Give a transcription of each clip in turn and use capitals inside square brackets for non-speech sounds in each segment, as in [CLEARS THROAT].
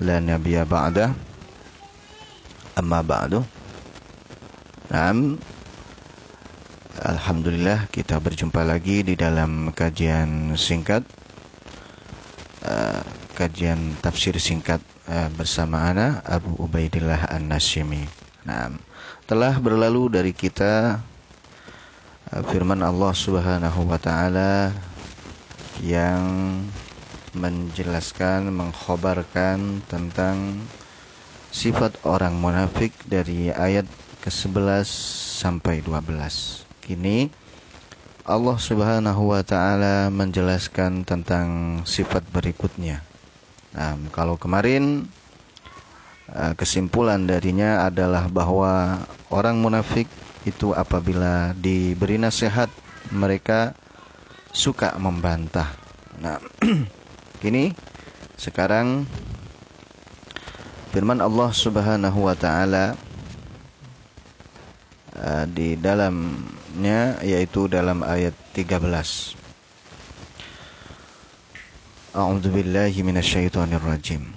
la nabiyya ba'da. Amma ba'du. Naam. Alhamdulillah kita berjumpa lagi di dalam kajian singkat. Uh, kajian tafsir singkat uh, bersama Ana Abu Ubaidillah An Nasimi. Nah, telah berlalu dari kita eh, firman Allah Subhanahu wa taala yang menjelaskan, mengkhabarkan tentang sifat orang munafik dari ayat ke-11 sampai 12. Kini Allah Subhanahu wa taala menjelaskan tentang sifat berikutnya. Nah, kalau kemarin eh, kesimpulan darinya adalah bahwa orang munafik itu apabila diberi nasihat mereka suka membantah. Nah, [CLEARS THROAT] kini sekarang firman Allah Subhanahu wa taala uh, di dalamnya yaitu dalam ayat 13 A'udzu billahi minasyaitonir rajim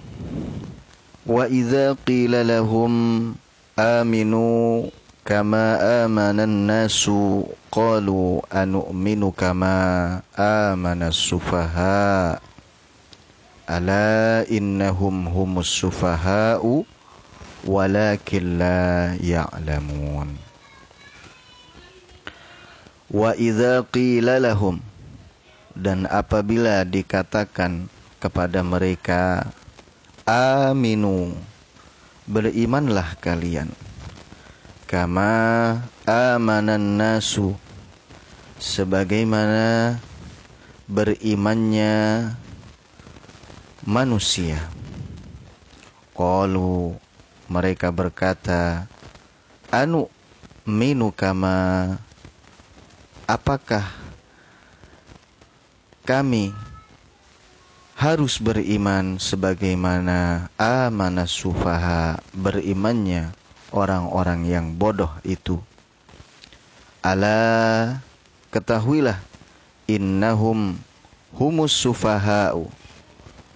Wa idza qila lahum aminu kama amanan nasu qalu anu'minu kama amanas sufaha ala innahum humus sufaha'u walakin la ya'lamun. Wa idza qila lahum dan apabila dikatakan kepada mereka aminu berimanlah kalian. Kama amanan nasu sebagaimana berimannya manusia. Qalu mereka berkata anu minu kama? Apakah kami harus beriman sebagaimana amanah sufaha berimannya orang-orang yang bodoh itu. Ala ketahuilah innahum humus sufaha'u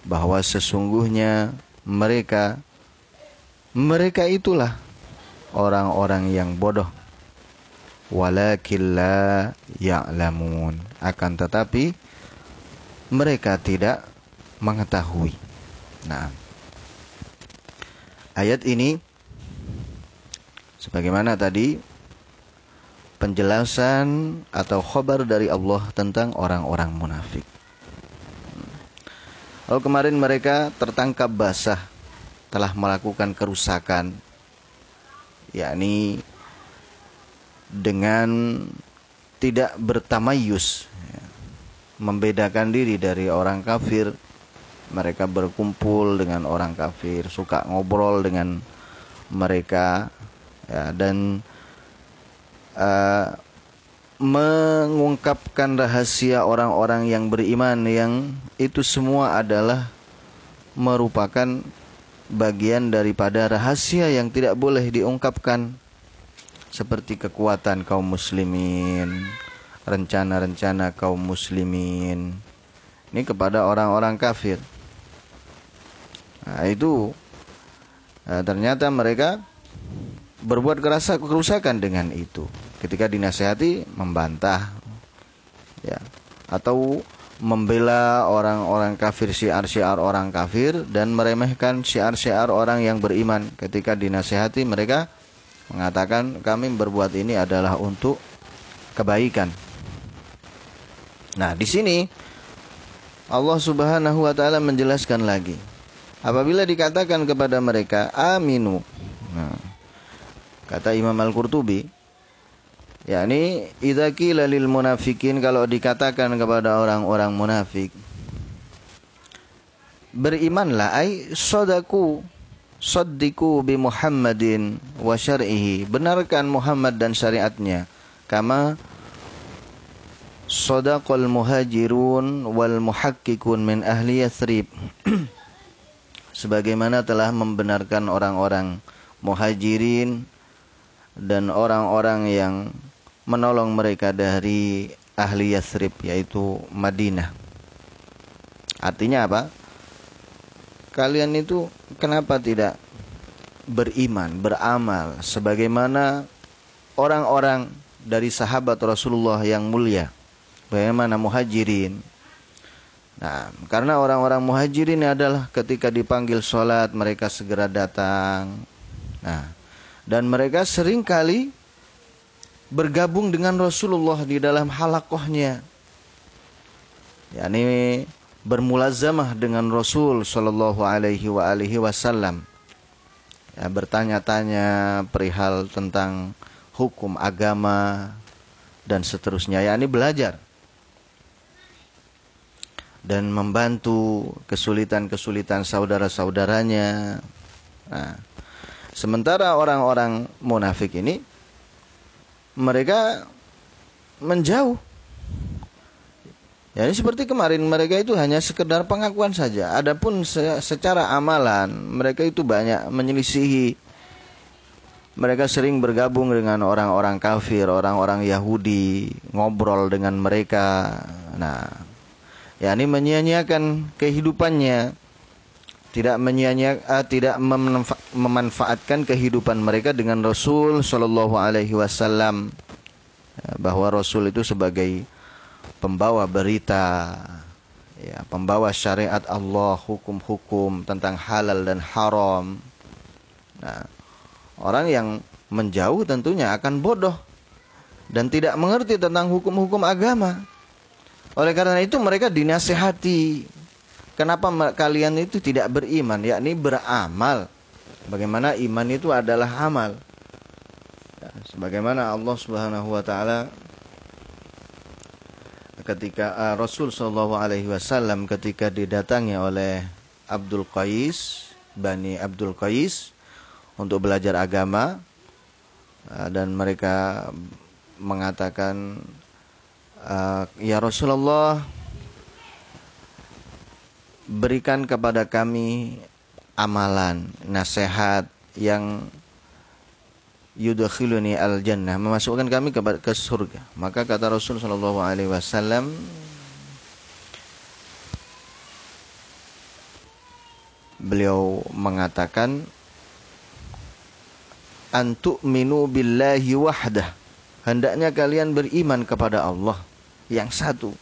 bahwa sesungguhnya mereka mereka itulah orang-orang yang bodoh walakin la ya'lamun akan tetapi mereka tidak mengetahui. Nah, ayat ini sebagaimana tadi penjelasan atau khobar dari Allah tentang orang-orang munafik. Lalu kemarin mereka tertangkap basah telah melakukan kerusakan yakni dengan tidak bertamayus ya, membedakan diri dari orang kafir. Mereka berkumpul dengan orang kafir suka ngobrol dengan mereka ya, dan uh, mengungkapkan rahasia orang-orang yang beriman yang itu semua adalah merupakan bagian daripada rahasia yang tidak boleh diungkapkan seperti kekuatan kaum muslimin, rencana-rencana kaum muslimin. Ini kepada orang-orang kafir. Nah, itu nah, ternyata mereka berbuat kerasa kerusakan dengan itu. Ketika dinasehati membantah ya atau membela orang-orang kafir syiar-syiar orang kafir dan meremehkan syiar-syiar orang yang beriman ketika dinasehati mereka mengatakan kami berbuat ini adalah untuk kebaikan. Nah, di sini Allah Subhanahu wa taala menjelaskan lagi. Apabila dikatakan kepada mereka aminu. Nah, kata Imam Al-Qurtubi, yakni idza qila lil munafikin kalau dikatakan kepada orang-orang munafik berimanlah ai sodaku saddiqu bi Muhammadin wa syar'ihi. Benarkan Muhammad dan syariatnya kama sadaqal muhajirun wal muhakkikun min ahli Yathrib. [CLEARS THROAT] Sebagaimana telah membenarkan orang-orang muhajirin dan orang-orang yang menolong mereka dari ahli Yathrib yaitu Madinah. Artinya apa? Kalian itu kenapa tidak beriman, beramal sebagaimana orang-orang dari sahabat Rasulullah yang mulia. Bagaimana muhajirin? Nah, karena orang-orang muhajirin adalah ketika dipanggil sholat mereka segera datang. Nah, dan mereka sering kali bergabung dengan Rasulullah di dalam halakohnya. yakni bermulazamah dengan Rasul Shallallahu Alaihi wa alihi Wasallam. Ya, bertanya-tanya perihal tentang hukum agama dan seterusnya. yakni belajar dan membantu kesulitan-kesulitan saudara-saudaranya. Nah, sementara orang-orang munafik ini mereka menjauh. Ya, seperti kemarin mereka itu hanya sekedar pengakuan saja. Adapun secara amalan mereka itu banyak menyelisihi. Mereka sering bergabung dengan orang-orang kafir, orang-orang Yahudi, ngobrol dengan mereka. Nah, ya ini menyia-nyiakan kehidupannya tidak menyia uh, tidak memanfa memanfaatkan kehidupan mereka dengan Rasul Shallallahu Alaihi Wasallam. Ya, bahwa Rasul itu sebagai pembawa berita ya pembawa syariat Allah hukum-hukum tentang halal dan haram. Nah orang yang menjauh tentunya akan bodoh dan tidak mengerti tentang hukum-hukum agama. Oleh karena itu mereka dinasehati Kenapa kalian itu tidak beriman? Yakni beramal. Bagaimana iman itu adalah amal. Ya, sebagaimana Allah Subhanahu wa taala ketika uh, Rasul sallallahu alaihi wasallam ketika didatangi oleh Abdul Qais, Bani Abdul Qais untuk belajar agama uh, dan mereka mengatakan uh, ya Rasulullah berikan kepada kami amalan, nasihat yang yudkhiluni al jannah memasukkan kami ke, ke surga. Maka kata Rasul sallallahu alaihi wasallam beliau mengatakan antuk minu billahi wahdah. Hendaknya kalian beriman kepada Allah yang satu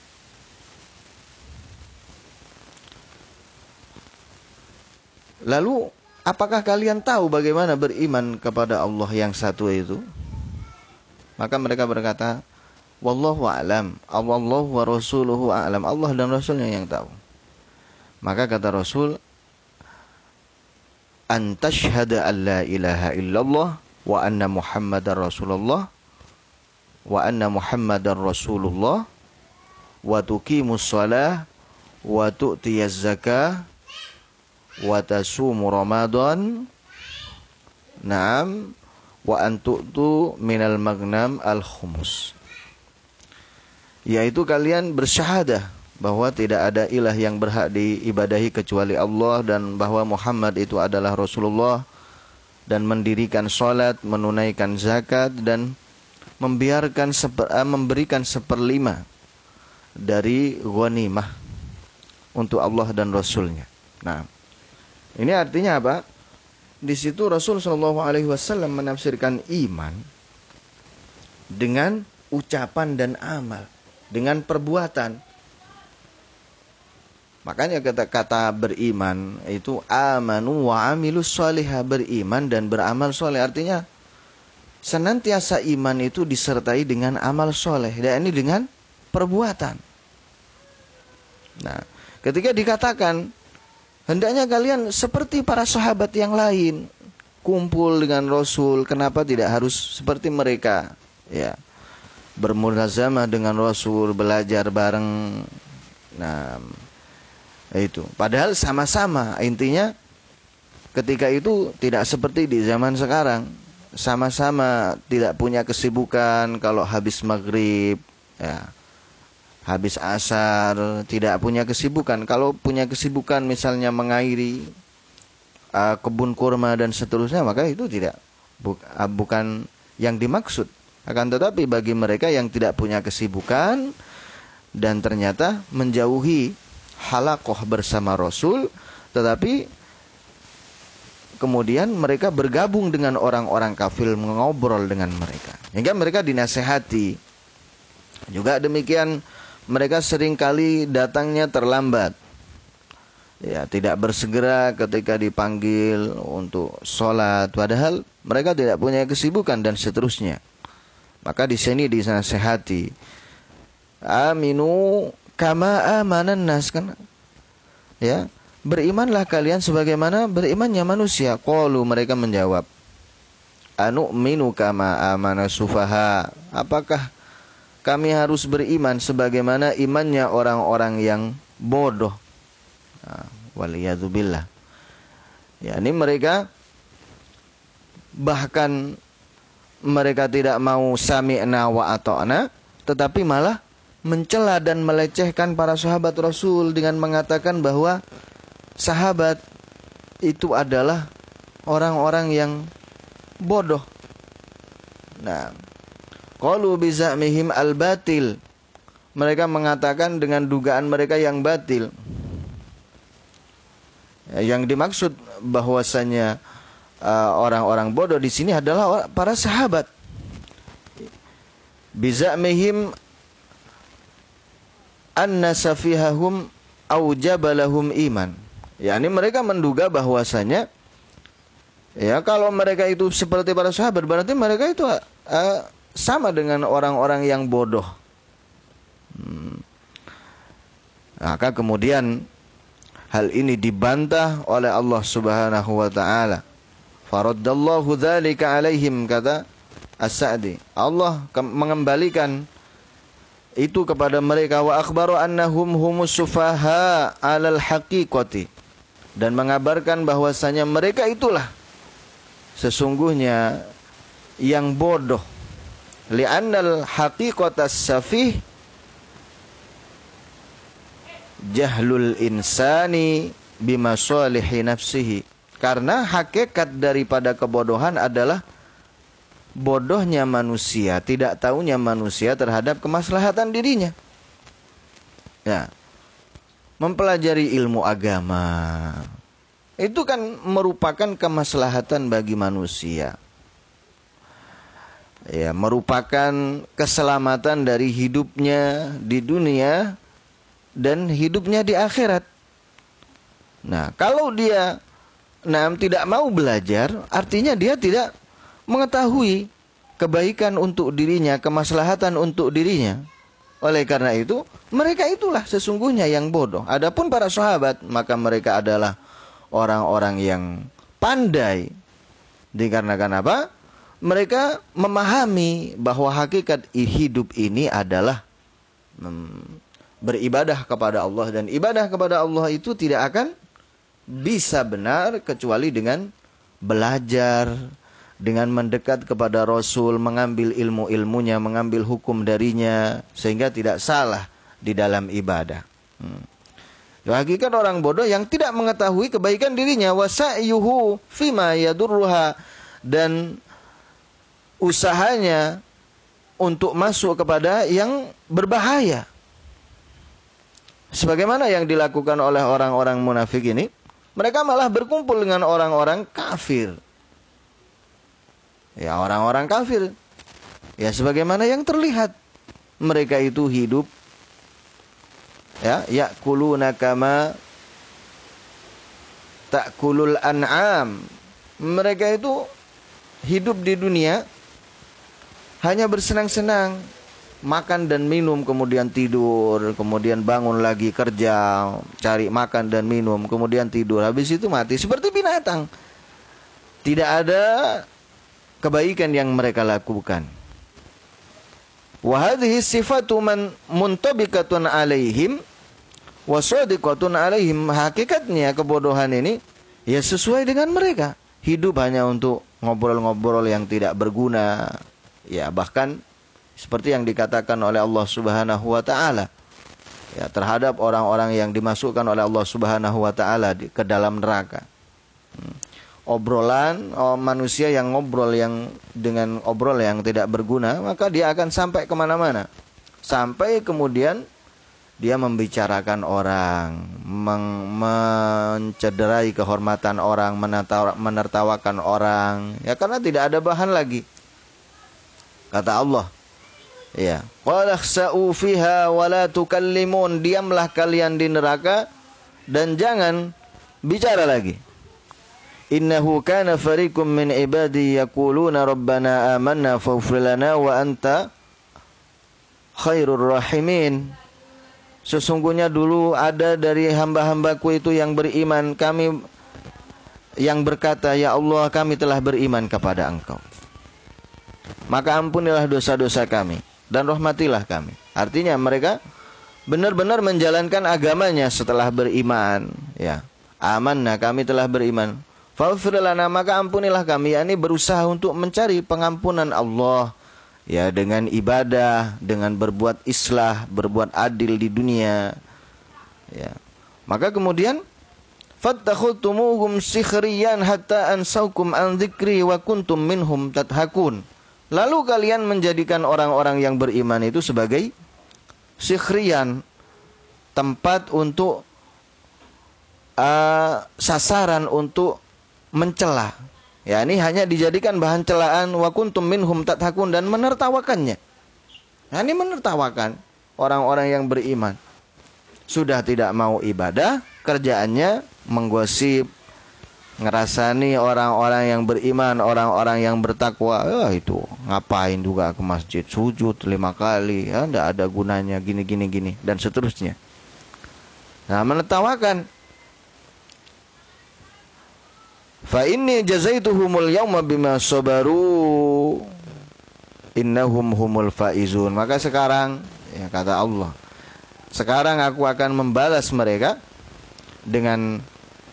Lalu apakah kalian tahu bagaimana beriman kepada Allah yang satu itu? Maka mereka berkata, Wallahu a'lam, Allah wa rasuluhu a'lam. Allah dan Rasulnya yang tahu. Maka kata Rasul, Antashhada an la ilaha illallah wa anna muhammadar rasulullah wa anna muhammadar rasulullah wa tuqimus salah wa tu'tiyaz zakah wa tasumu Ramadan. Naam. Wa antu'tu minal magnam al khumus yaitu kalian bersyahadah bahwa tidak ada ilah yang berhak diibadahi kecuali Allah dan bahwa Muhammad itu adalah Rasulullah dan mendirikan salat, menunaikan zakat dan membiarkan seper, eh, memberikan seperlima dari ghanimah untuk Allah dan Rasulnya. Nah, ini artinya apa? Di situ Rasul Shallallahu Alaihi Wasallam menafsirkan iman dengan ucapan dan amal, dengan perbuatan. Makanya kata-kata beriman itu amanu wa amilus beriman dan beramal soleh. Artinya senantiasa iman itu disertai dengan amal soleh dan ini dengan perbuatan. Nah, ketika dikatakan Hendaknya kalian seperti para sahabat yang lain, kumpul dengan Rasul. Kenapa tidak harus seperti mereka? Ya. Bermulazamah dengan Rasul, belajar bareng. Nah, itu. Padahal sama-sama intinya ketika itu tidak seperti di zaman sekarang. Sama-sama tidak punya kesibukan kalau habis maghrib, ya, habis asar, tidak punya kesibukan. Kalau punya kesibukan misalnya mengairi uh, kebun kurma dan seterusnya, maka itu tidak bu, uh, bukan yang dimaksud. Akan tetapi bagi mereka yang tidak punya kesibukan dan ternyata menjauhi halakoh bersama Rasul, tetapi kemudian mereka bergabung dengan orang-orang kafir mengobrol dengan mereka hingga mereka dinasehati juga demikian mereka sering kali datangnya terlambat ya tidak bersegera ketika dipanggil untuk sholat padahal mereka tidak punya kesibukan dan seterusnya maka di sini dinasehati aminu kama amanan nas kan ya Berimanlah kalian sebagaimana berimannya manusia. Qalu mereka menjawab. Anu minu kama amana sufaha. Apakah kami harus beriman sebagaimana imannya orang-orang yang bodoh? Nah, waliyadzubillah. Ya, ini mereka bahkan mereka tidak mau sami'na wa ata'na tetapi malah mencela dan melecehkan para sahabat Rasul dengan mengatakan bahwa sahabat itu adalah orang-orang yang bodoh. Nah, qalu bizamihim al-batil. Mereka mengatakan dengan dugaan mereka yang batil. Ya, yang dimaksud bahwasanya uh, orang-orang bodoh di sini adalah para sahabat. Bizamihim anna safihahum aujabalahum iman Ya, ini mereka menduga bahwasanya ya kalau mereka itu seperti para sahabat berarti mereka itu uh, sama dengan orang-orang yang bodoh. Hmm. Maka kemudian hal ini dibantah oleh Allah Subhanahu wa taala. Faraddallahu dzalika alaihim kata As-Sa'di. Allah mengembalikan itu kepada mereka wa akhbaru annahum humus sufaha alal haqiqati dan mengabarkan bahwasanya mereka itulah sesungguhnya yang bodoh li'annal haqiqatas safih jahlul insani bima nafsihi. Karena hakikat daripada kebodohan adalah bodohnya manusia tidak tahunya manusia terhadap kemaslahatan dirinya. Ya. Mempelajari ilmu agama. Itu kan merupakan kemaslahatan bagi manusia. Ya, merupakan keselamatan dari hidupnya di dunia dan hidupnya di akhirat. Nah, kalau dia nah tidak mau belajar, artinya dia tidak mengetahui kebaikan untuk dirinya, kemaslahatan untuk dirinya. Oleh karena itu, mereka itulah sesungguhnya yang bodoh. Adapun para sahabat, maka mereka adalah orang-orang yang pandai. Dikarenakan apa? Mereka memahami bahwa hakikat hidup ini adalah beribadah kepada Allah dan ibadah kepada Allah itu tidak akan bisa benar kecuali dengan belajar, dengan mendekat kepada Rasul, mengambil ilmu-ilmunya, mengambil hukum darinya, sehingga tidak salah di dalam ibadah. Hmm. Hakikat orang bodoh yang tidak mengetahui kebaikan dirinya wasa'yuhu fima yadurruha dan usahanya untuk masuk kepada yang berbahaya. Sebagaimana yang dilakukan oleh orang-orang munafik ini, mereka malah berkumpul dengan orang-orang kafir Ya orang-orang kafir. Ya sebagaimana yang terlihat. Mereka itu hidup ya yakuluna kama takulul an'am. Mereka itu hidup di dunia hanya bersenang-senang, makan dan minum kemudian tidur, kemudian bangun lagi kerja, cari makan dan minum, kemudian tidur. Habis itu mati seperti binatang. Tidak ada kebaikan yang mereka lakukan. Wahadhi sifatu man muntabikatun alaihim wasadiqatun alaihim. Hakikatnya kebodohan ini Ya sesuai dengan mereka. Hidup hanya untuk ngobrol-ngobrol yang tidak berguna. Ya bahkan seperti yang dikatakan oleh Allah Subhanahu wa taala ya terhadap orang-orang yang dimasukkan oleh Allah Subhanahu wa taala ke dalam neraka. Hmm. Obrolan oh, manusia yang ngobrol yang dengan obrol yang tidak berguna, maka dia akan sampai ke mana-mana. Sampai kemudian dia membicarakan orang, mencederai kehormatan orang, menertawakan orang, ya karena tidak ada bahan lagi. Kata Allah, Ya. Qala khsa'u fiha wa. Diamlah kalian di neraka dan jangan bicara lagi. Innahu kana fariqum min ibadi yaquluna rabbana amanna faghfir lana wa anta khairur rahimin. Sesungguhnya dulu ada dari hamba-hambaku itu yang beriman kami yang berkata ya Allah kami telah beriman kepada engkau. Maka ampunilah dosa-dosa kami dan rahmatilah kami. Artinya mereka benar-benar menjalankan agamanya setelah beriman, ya. Amanna kami telah beriman. Faghfir lana maka ampunilah kami, yakni berusaha untuk mencari pengampunan Allah ya dengan ibadah, dengan berbuat islah, berbuat adil di dunia. Ya. Maka kemudian fattakhultumuhum sikhriyan hatta ansaukum an dzikri wa kuntum minhum tathakun. Lalu kalian menjadikan orang-orang yang beriman itu sebagai sikhrian, tempat untuk uh, sasaran untuk mencela. Ya, ini hanya dijadikan bahan celaan wa kuntum minhum tathakun dan menertawakannya. Nah, ini menertawakan orang-orang yang beriman. Sudah tidak mau ibadah, kerjaannya menggosip, ngerasani orang-orang yang beriman, orang-orang yang bertakwa, ya itu ngapain juga ke masjid sujud lima kali, ya tidak ada gunanya gini gini gini dan seterusnya. Nah menetawakan. Fa inni jazaituhumul yauma bima sabaru innahum humul faizun. Maka sekarang ya kata Allah, sekarang aku akan membalas mereka dengan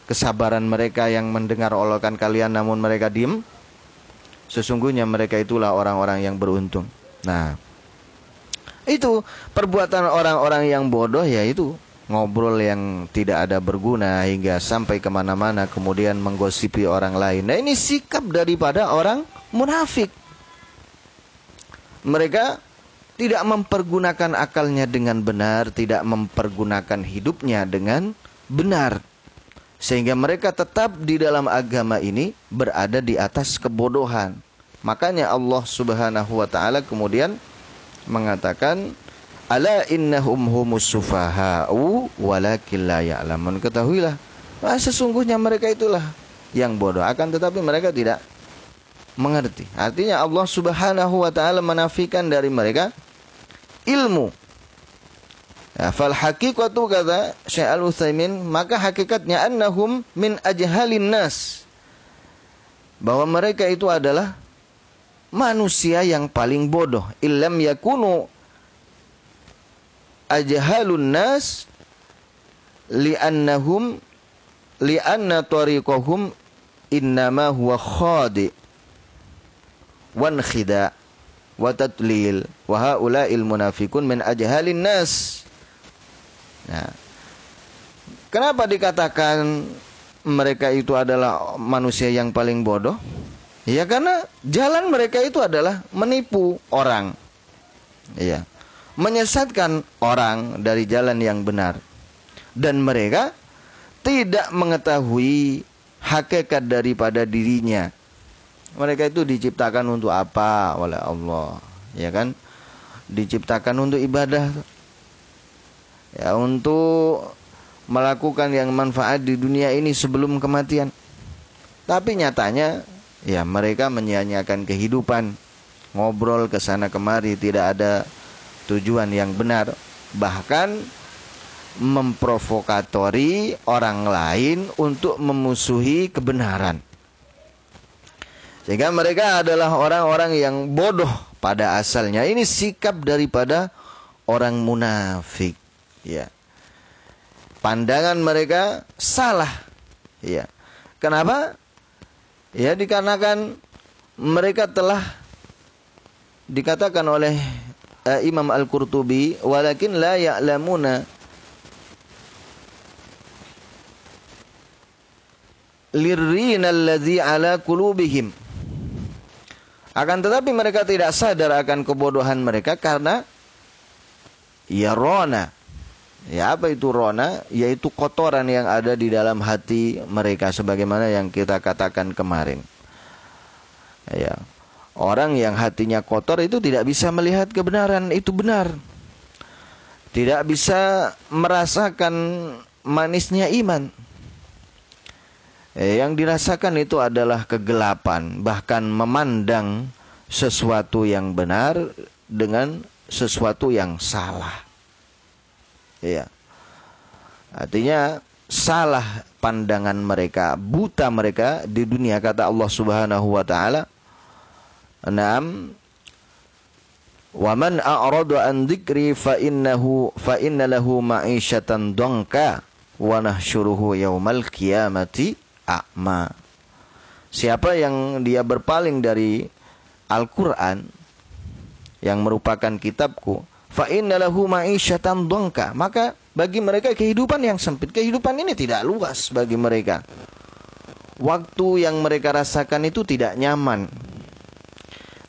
kesabaran mereka yang mendengar olokan kalian namun mereka diem sesungguhnya mereka itulah orang-orang yang beruntung. Nah itu perbuatan orang-orang yang bodoh ya itu ngobrol yang tidak ada berguna hingga sampai ke mana-mana kemudian menggosipi orang lain. Nah ini sikap daripada orang munafik. Mereka tidak mempergunakan akalnya dengan benar tidak mempergunakan hidupnya dengan benar sehingga mereka tetap di dalam agama ini berada di atas kebodohan. Makanya Allah Subhanahu wa taala kemudian mengatakan ala innahum humus sufaha'u walakin la ya'lamun. Ketahuilah, ah, sesungguhnya mereka itulah yang bodoh akan tetapi mereka tidak mengerti. Artinya Allah Subhanahu wa taala menafikan dari mereka ilmu Ya, fal haqiqatu kata Syekh Al-Utsaimin, maka hakikatnya annahum min ajhalin nas. Bahwa mereka itu adalah manusia yang paling bodoh. Illam yakunu ajhalun nas li'annahum li'anna tariqahum innama huwa khadi wan khida wa tatlil wa haula'il munafiqun min ajhalin nas Nah, kenapa dikatakan mereka itu adalah manusia yang paling bodoh? Ya karena jalan mereka itu adalah menipu orang. Iya. Menyesatkan orang dari jalan yang benar. Dan mereka tidak mengetahui hakikat daripada dirinya. Mereka itu diciptakan untuk apa oleh Allah, ya kan? Diciptakan untuk ibadah ya untuk melakukan yang manfaat di dunia ini sebelum kematian. Tapi nyatanya ya mereka menyia-nyiakan kehidupan, ngobrol ke sana kemari tidak ada tujuan yang benar, bahkan memprovokatori orang lain untuk memusuhi kebenaran. Sehingga mereka adalah orang-orang yang bodoh pada asalnya. Ini sikap daripada orang munafik ya pandangan mereka salah. Ya Kenapa? Ya dikarenakan mereka telah dikatakan oleh uh, Imam Al-Qurtubi walakin la ya'lamuna lirrina alladhi ala kulubihim akan tetapi mereka tidak sadar akan kebodohan mereka karena ya rona ya apa itu rona yaitu kotoran yang ada di dalam hati mereka sebagaimana yang kita katakan kemarin ya Orang yang hatinya kotor itu tidak bisa melihat kebenaran itu benar. Tidak bisa merasakan manisnya iman. Eh, yang dirasakan itu adalah kegelapan, bahkan memandang sesuatu yang benar dengan sesuatu yang salah. Iya. Artinya salah pandangan mereka, buta mereka di dunia kata Allah Subhanahu wa taala Naam Wa man an dzikri fa innahu fa inna lahu ma'isyatan dhanka wa nahsyuruhu yaumal qiyamati a'ma. Siapa yang dia berpaling dari Al-Qur'an yang merupakan kitabku, fa inna lahu ma'isyatan dhanka, maka bagi mereka kehidupan yang sempit. Kehidupan ini tidak luas bagi mereka. Waktu yang mereka rasakan itu tidak nyaman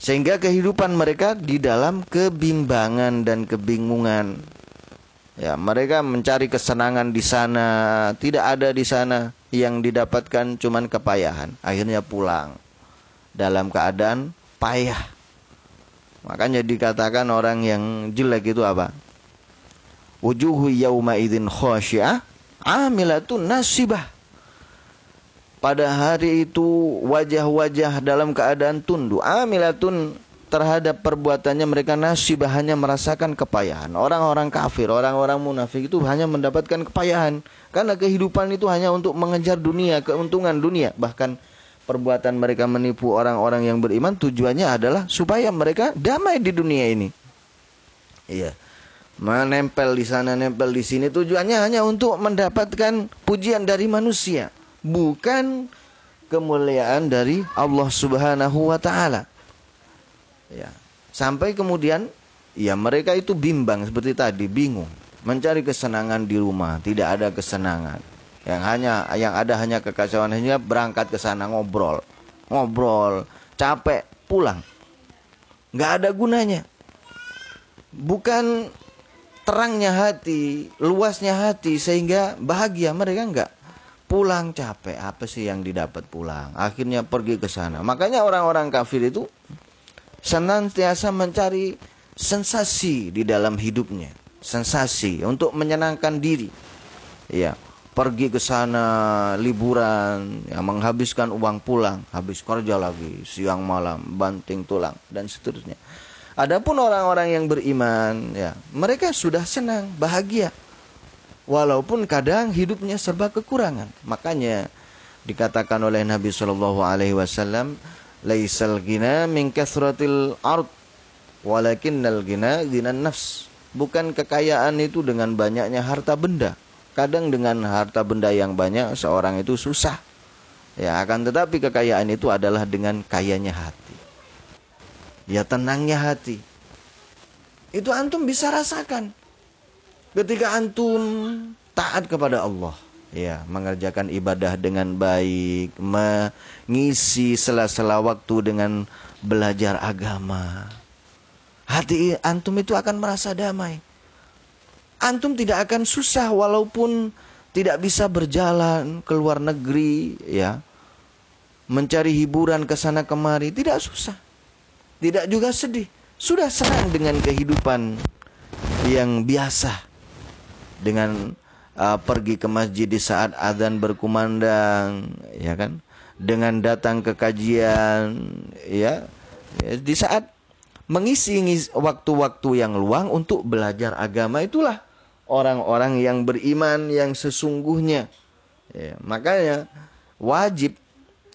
sehingga kehidupan mereka di dalam kebimbangan dan kebingungan. Ya, mereka mencari kesenangan di sana, tidak ada di sana yang didapatkan cuman kepayahan. Akhirnya pulang dalam keadaan payah. Makanya dikatakan orang yang jelek itu apa? Wujuhu yauma idzin khasyiah amilatun nasibah. Pada hari itu wajah-wajah dalam keadaan tunduk amilatun terhadap perbuatannya mereka nasib hanya merasakan kepayahan. Orang-orang kafir orang-orang munafik itu hanya mendapatkan kepayahan. Karena kehidupan itu hanya untuk mengejar dunia keuntungan dunia. Bahkan perbuatan mereka menipu orang-orang yang beriman tujuannya adalah supaya mereka damai di dunia ini iya menempel di sana nempel di sini tujuannya hanya untuk mendapatkan pujian dari manusia bukan kemuliaan dari Allah Subhanahu wa taala. Ya. Sampai kemudian ya mereka itu bimbang seperti tadi, bingung, mencari kesenangan di rumah, tidak ada kesenangan. Yang hanya yang ada hanya kekacauan hanya berangkat ke sana ngobrol. Ngobrol, capek, pulang. Nggak ada gunanya. Bukan terangnya hati, luasnya hati sehingga bahagia mereka enggak pulang capek apa sih yang didapat pulang akhirnya pergi ke sana makanya orang-orang kafir itu senantiasa mencari sensasi di dalam hidupnya sensasi untuk menyenangkan diri ya pergi ke sana liburan yang menghabiskan uang pulang habis kerja lagi siang malam banting tulang dan seterusnya adapun orang-orang yang beriman ya mereka sudah senang bahagia walaupun kadang hidupnya serba kekurangan. Makanya dikatakan oleh Nabi Shallallahu Alaihi Wasallam, "Laisal gina min kasratil ard, walakinnal gina ginan nafs." Bukan kekayaan itu dengan banyaknya harta benda. Kadang dengan harta benda yang banyak seorang itu susah. Ya, akan tetapi kekayaan itu adalah dengan kayanya hati. Ya tenangnya hati. Itu antum bisa rasakan ketika antum taat kepada Allah ya mengerjakan ibadah dengan baik mengisi sela-sela waktu dengan belajar agama hati antum itu akan merasa damai antum tidak akan susah walaupun tidak bisa berjalan ke luar negeri ya. Mencari hiburan ke sana kemari tidak susah. Tidak juga sedih. Sudah senang dengan kehidupan yang biasa. Dengan uh, pergi ke masjid di saat azan berkumandang, ya kan? Dengan datang ke kajian, ya, di saat mengisi waktu-waktu yang luang untuk belajar agama itulah orang-orang yang beriman yang sesungguhnya. Ya, makanya wajib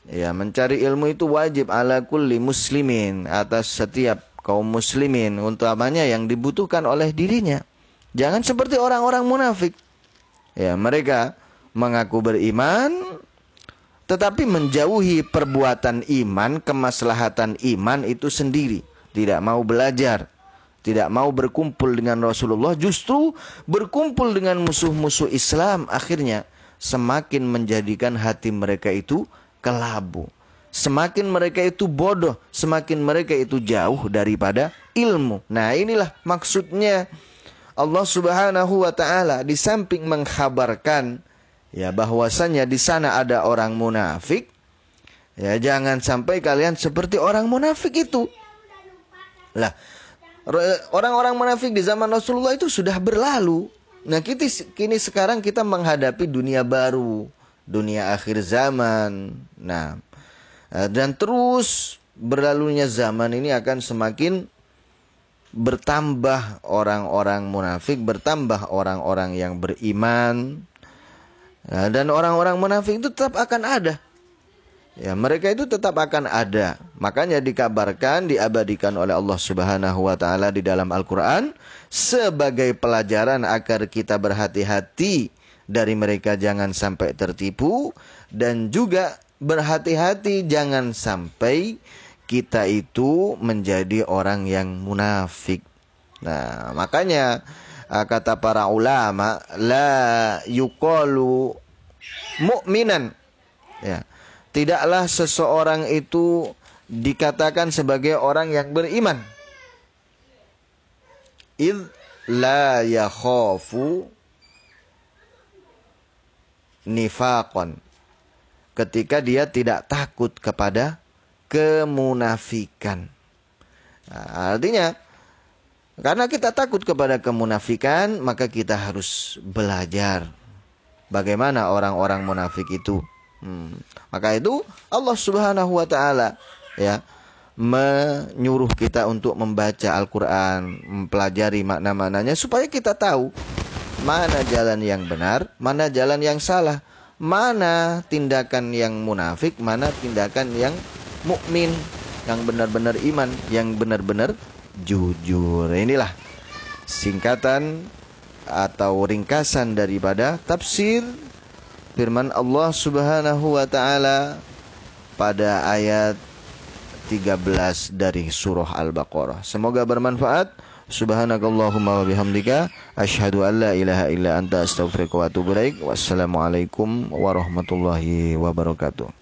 ya mencari ilmu itu wajib ala kulli muslimin atas setiap kaum muslimin untuk apanya yang dibutuhkan oleh dirinya. Jangan seperti orang-orang munafik. Ya, mereka mengaku beriman tetapi menjauhi perbuatan iman, kemaslahatan iman itu sendiri, tidak mau belajar, tidak mau berkumpul dengan Rasulullah, justru berkumpul dengan musuh-musuh Islam akhirnya semakin menjadikan hati mereka itu kelabu. Semakin mereka itu bodoh, semakin mereka itu jauh daripada ilmu. Nah, inilah maksudnya Allah Subhanahu wa taala di samping mengkhabarkan ya bahwasanya di sana ada orang munafik, ya jangan sampai kalian seperti orang munafik itu. Lah, orang-orang munafik di zaman Rasulullah itu sudah berlalu. Nah, kita kini sekarang kita menghadapi dunia baru, dunia akhir zaman. Nah, Eh, dan terus berlalunya zaman ini akan semakin bertambah orang-orang munafik, bertambah orang-orang yang beriman. Eh, dan orang-orang munafik itu tetap akan ada. Ya, mereka itu tetap akan ada. Makanya dikabarkan, diabadikan oleh Allah Subhanahu wa taala di dalam Al-Qur'an sebagai pelajaran agar kita berhati-hati dari mereka jangan sampai tertipu dan juga berhati-hati jangan sampai kita itu menjadi orang yang munafik. Nah, makanya uh, kata para ulama la yuqalu mu'minan. Ya. Tidaklah seseorang itu dikatakan sebagai orang yang beriman. Id la yakhafu nifaqan ketika dia tidak takut kepada kemunafikan. Nah, artinya karena kita takut kepada kemunafikan, maka kita harus belajar bagaimana orang-orang munafik itu. Hmm. Maka itu Allah Subhanahu wa taala ya menyuruh kita untuk membaca Al-Qur'an, mempelajari makna-maknanya supaya kita tahu mana jalan yang benar, mana jalan yang salah mana tindakan yang munafik, mana tindakan yang mukmin, yang benar-benar iman, yang benar-benar jujur. Inilah singkatan atau ringkasan daripada tafsir firman Allah Subhanahu wa taala pada ayat 13 dari surah Al-Baqarah. Semoga bermanfaat. Subhanakallahumma wa bihamdika asyhadu an la ilaha illa anta astaghfiruka wa atubu ilaik. Wassalamualaikum warahmatullahi wabarakatuh.